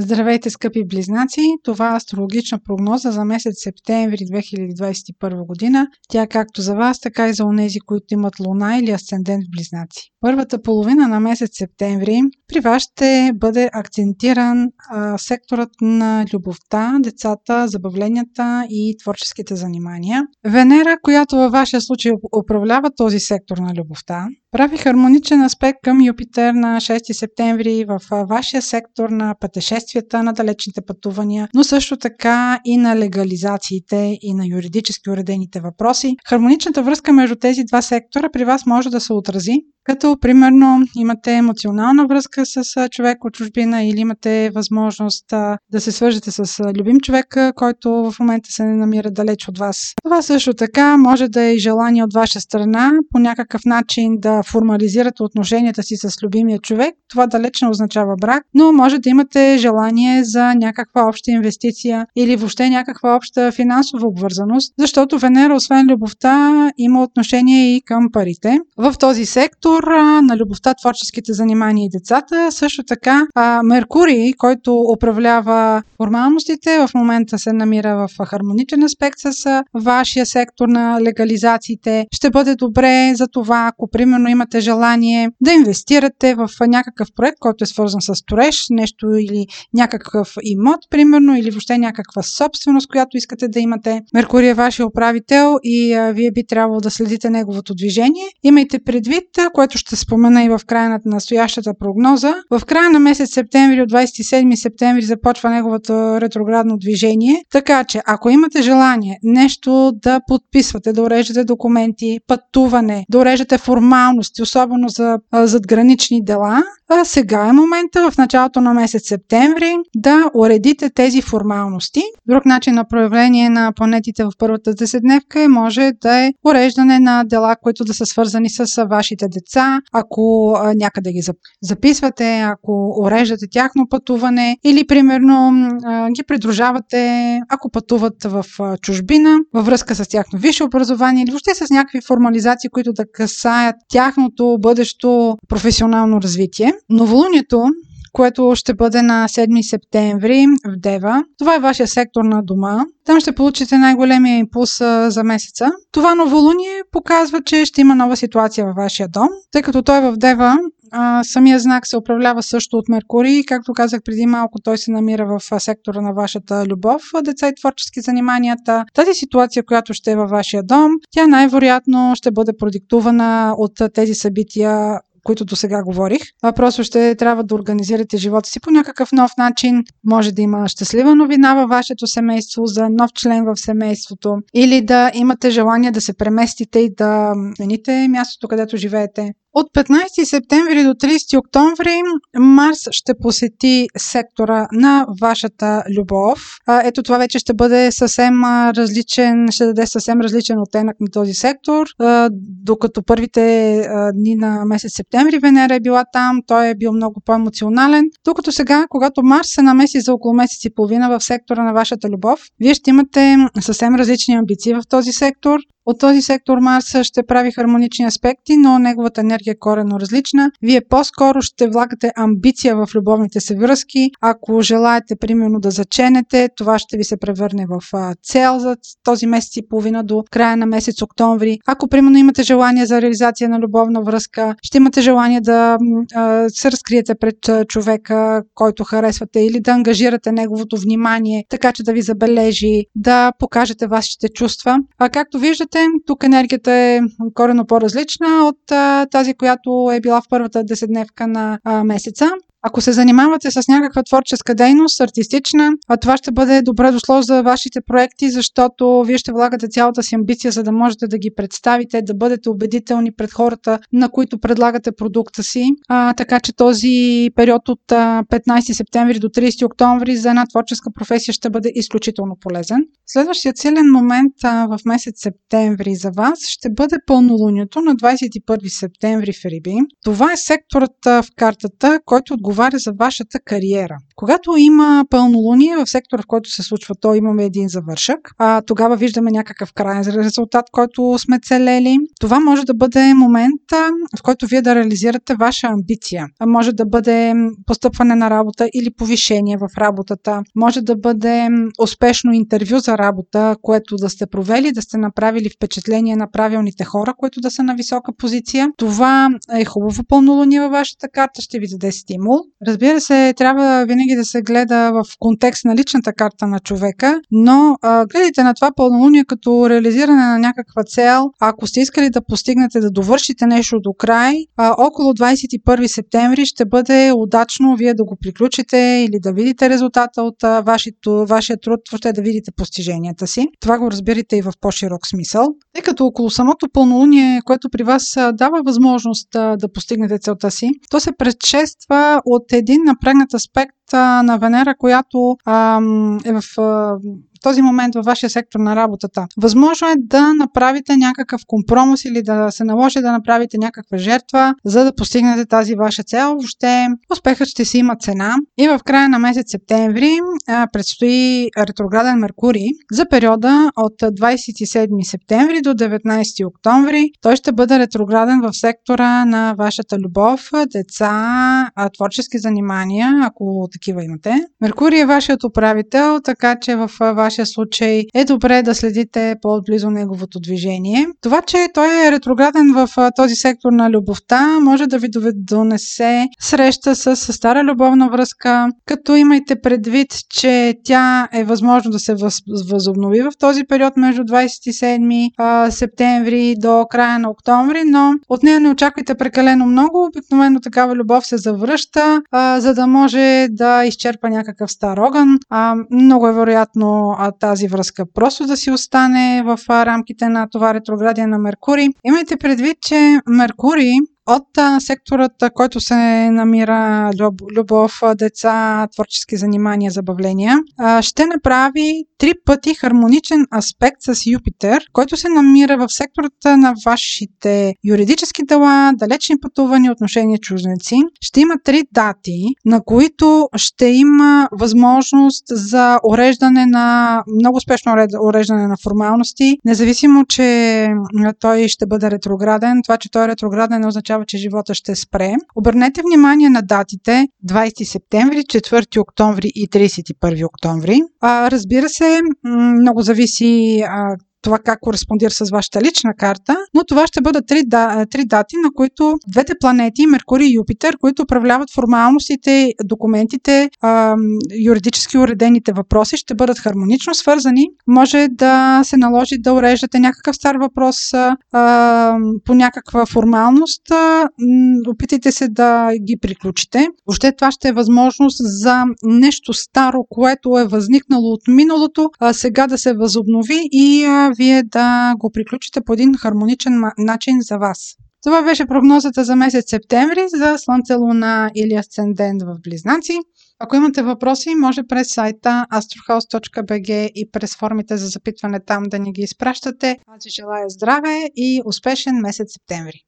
Здравейте, скъпи близнаци! Това е астрологична прогноза за месец септември 2021 година. Тя както за вас, така и за онези, които имат луна или асцендент в близнаци. Първата половина на месец септември при вас ще бъде акцентиран а, секторът на любовта, децата, забавленията и творческите занимания. Венера, която във вашия случай управлява този сектор на любовта, прави хармоничен аспект към Юпитер на 6 септември в вашия сектор на пътешествията, на далечните пътувания, но също така и на легализациите и на юридически уредените въпроси. Хармоничната връзка между тези два сектора при вас може да се отрази като примерно имате емоционална връзка с човек от чужбина или имате възможност да се свържете с любим човек, който в момента се намира далеч от вас. Това също така може да е и желание от ваша страна по някакъв начин да формализирате отношенията си с любимия човек. Това далеч не означава брак, но може да имате желание за някаква обща инвестиция или въобще някаква обща финансова обвързаност, защото Венера, освен любовта, има отношение и към парите. В този сектор сектор на любовта, творческите занимания и децата. Също така Меркурий, който управлява формалностите, в момента се намира в хармоничен аспект с вашия сектор на легализациите. Ще бъде добре за това, ако примерно имате желание да инвестирате в някакъв проект, който е свързан с строеж, нещо или някакъв имот, примерно, или въобще някаква собственост, която искате да имате. Меркурий е вашия управител и а, вие би трябвало да следите неговото движение. Имайте предвид, което което ще спомена и в края на настоящата прогноза. В края на месец септември, от 27 септември, започва неговото ретроградно движение. Така че, ако имате желание нещо да подписвате, да уреждате документи, пътуване, да уреждате формалности, особено за задгранични дела, а сега е момента в началото на месец септември да уредите тези формалности. Друг начин на проявление на планетите в първата деседневка е може да е уреждане на дела, които да са свързани с вашите деца, ако някъде ги записвате, ако уреждате тяхно пътуване или примерно ги придружавате, ако пътуват в чужбина, във връзка с тяхно висше образование или въобще с някакви формализации, които да касаят тяхното бъдещо професионално развитие. Новолунието, което ще бъде на 7 септември в Дева. Това е вашия сектор на дома. Там ще получите най-големия импулс за месеца. Това новолуние показва, че ще има нова ситуация във вашия дом, тъй като той е в Дева. А, самия знак се управлява също от Меркурий. Както казах преди малко, той се намира в сектора на вашата любов, деца и творчески заниманията. Тази ситуация, която ще е във вашия дом, тя най-вероятно ще бъде продиктувана от тези събития които до сега говорих. Просто ще трябва да организирате живота си по някакъв нов начин. Може да има щастлива новина във вашето семейство за нов член в семейството или да имате желание да се преместите и да смените мястото, където живеете. От 15 септември до 30 октомври Марс ще посети сектора на вашата любов. Ето това вече ще бъде съвсем различен, ще даде съвсем различен оттенък на този сектор. Докато първите дни на месец септември Венера е била там, той е бил много по-емоционален. Докато сега, когато Марс се намеси за около месец и половина в сектора на вашата любов, вие ще имате съвсем различни амбиции в този сектор. От този сектор Марс ще прави хармонични аспекти, но неговата енергия е коренно различна. Вие по-скоро ще влагате амбиция в любовните си връзки. Ако желаете, примерно, да заченете, това ще ви се превърне в цел за този месец и половина до края на месец октомври. Ако, примерно, имате желание за реализация на любовна връзка, ще имате желание да се разкриете пред човека, който харесвате или да ангажирате неговото внимание, така че да ви забележи, да покажете вашите чувства. А както виждате, виждате, тук енергията е корено по-различна от а, тази, която е била в първата десетдневка на а, месеца. Ако се занимавате с някаква творческа дейност, артистична, а това ще бъде добре дошло за вашите проекти, защото вие ще влагате цялата си амбиция, за да можете да ги представите, да бъдете убедителни пред хората, на които предлагате продукта си. А, така че този период от 15 септември до 30 октомври за една творческа професия ще бъде изключително полезен. Следващият силен момент а, в месец септември за вас ще бъде пълнолунието на 21 септември в Риби. Това е секторът в картата, който отговаря отговаря за вашата кариера. Когато има пълнолуние в сектора, в който се случва то, имаме един завършък. А, тогава виждаме някакъв крайен резултат, който сме целели. Това може да бъде момент, в който вие да реализирате ваша амбиция. Може да бъде постъпване на работа или повишение в работата. Може да бъде успешно интервю за работа, което да сте провели, да сте направили впечатление на правилните хора, които да са на висока позиция. Това е хубаво пълнолуние във вашата карта, ще ви даде стимул. Разбира се, трябва винаги да се гледа в контекст на личната карта на човека, но а, гледайте на това пълнолуние като реализиране на някаква цел. Ако сте искали да постигнете, да довършите нещо до край, а, около 21 септември ще бъде удачно вие да го приключите или да видите резултата от а, вашето, вашия труд, въобще да видите постиженията си. Това го разбирате и в по-широк смисъл. Тъй като около самото пълнолуние, което при вас дава възможност а, да постигнете целта си, то се предшества от един напрегнат аспект на Венера, която а, е в а, този момент във вашия сектор на работата. Възможно е да направите някакъв компромис или да се наложи да направите някаква жертва, за да постигнете тази ваша цел. Въобще успехът ще си има цена. И в края на месец септември а, предстои ретрограден Меркурий за периода от 27 септември до 19 октомври. Той ще бъде ретрограден в сектора на вашата любов, деца, творчески занимания, ако такива имате. Меркурий е вашият управител, така че в вашия случай е добре да следите по-отблизо неговото движение. Това, че той е ретрограден в този сектор на любовта, може да ви донесе среща с стара любовна връзка, като имайте предвид, че тя е възможно да се възобнови в този период между 27 септември до края на октомври, но от нея не очаквайте прекалено много. Обикновено такава любов се завръща, за да може да изчерпа някакъв стар огън. много е вероятно тази връзка просто да си остане в рамките на това ретроградие на Меркурий. Имайте предвид, че Меркурий от а, секторът, който се намира любов, деца, творчески занимания, забавления, ще направи три пъти хармоничен аспект с Юпитер, който се намира в сектората на вашите юридически дела, далечни пътувания, отношения чужденци. Ще има три дати, на които ще има възможност за уреждане на много успешно уреждане на формалности, независимо, че той ще бъде ретрограден. Това, че той е ретрограден, не означава означава, че живота ще спре. Обърнете внимание на датите 20 септември, 4 октомври и 31 октомври. А, разбира се, много зависи а, това как кореспондира с вашата лична карта, но това ще бъдат три, да, три дати, на които двете планети, Меркурий и Юпитер, които управляват формалностите, документите, а, юридически уредените въпроси, ще бъдат хармонично свързани. Може да се наложи да уреждате някакъв стар въпрос а, по някаква формалност. Опитайте се да ги приключите. Въобще това ще е възможност за нещо старо, което е възникнало от миналото, а сега да се възобнови и вие да го приключите по един хармоничен начин за вас. Това беше прогнозата за месец септември за Слънце, Луна или Асцендент в Близнаци. Ако имате въпроси, може през сайта astrohouse.bg и през формите за запитване там да ни ги изпращате. Аз ви желая здраве и успешен месец септември!